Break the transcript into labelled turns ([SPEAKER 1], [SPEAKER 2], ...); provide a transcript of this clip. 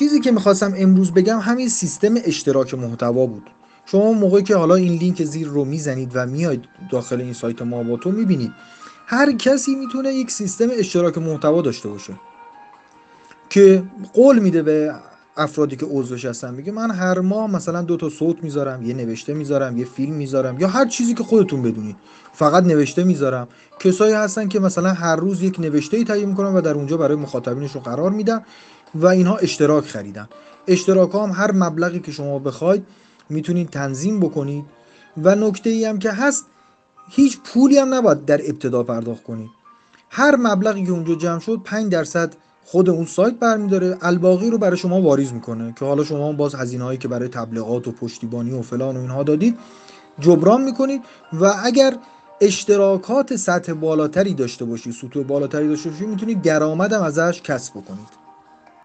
[SPEAKER 1] چیزی که می‌خواستم امروز بگم همین سیستم اشتراک محتوا بود. شما موقعی که حالا این لینک زیر رو می‌زنید و میاید داخل این سایت ما با تو می‌بینید هر کسی می‌تونه یک سیستم اشتراک محتوا داشته باشه که قول میده به افرادی که عضوش هستن میگه من هر ماه مثلا دو تا صوت می‌ذارم یه نوشته می‌ذارم یه فیلم می‌ذارم یا هر چیزی که خودتون بدونید. فقط نوشته می‌ذارم. کسایی هستن که مثلا هر روز یک نوشته ای تهیه می‌کنن و در اونجا برای مخاطبینشون قرار میدن. و اینها اشتراک خریدن. اشتراک هم هر مبلغی که شما بخواید می‌تونید تنظیم بکنید و نکته ای هم که هست هیچ پولی هم نباید در ابتدا پرداخت کنید. هر مبلغی که اونجا جمع شد 5 درصد خود اون سایت برمیداره. الباقی رو برای شما واریز می‌کنه که حالا شما باز هزینه هایی که برای تبلیغات و پشتیبانی و فلان و اینها دادید جبران می‌کنید و اگر اشتراکات سطح بالاتری داشته باشید سطوح بالاتری داشته باشید می‌تونید درآمدم ازش کسب بکنید.